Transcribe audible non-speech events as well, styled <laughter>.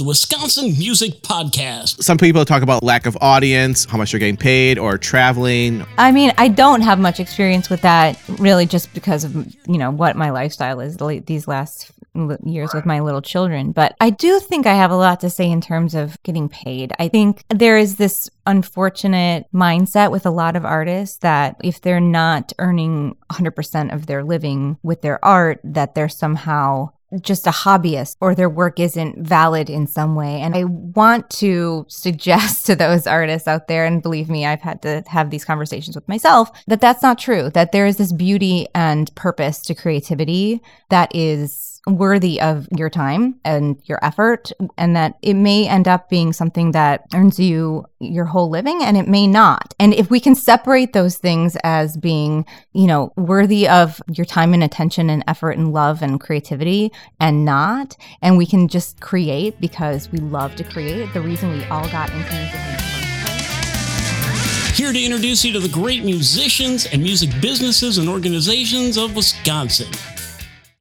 the Wisconsin Music Podcast. Some people talk about lack of audience, how much they're getting paid, or traveling. I mean, I don't have much experience with that really just because of, you know, what my lifestyle is these last years with my little children. But I do think I have a lot to say in terms of getting paid. I think there is this unfortunate mindset with a lot of artists that if they're not earning 100% of their living with their art, that they're somehow just a hobbyist or their work isn't valid in some way. And I want to <laughs> suggest to those artists out there, and believe me, I've had to have these conversations with myself, that that's not true, that there is this beauty and purpose to creativity that is worthy of your time and your effort and that it may end up being something that earns you your whole living and it may not and if we can separate those things as being you know worthy of your time and attention and effort and love and creativity and not and we can just create because we love to create the reason we all got into music here to introduce you to the great musicians and music businesses and organizations of Wisconsin.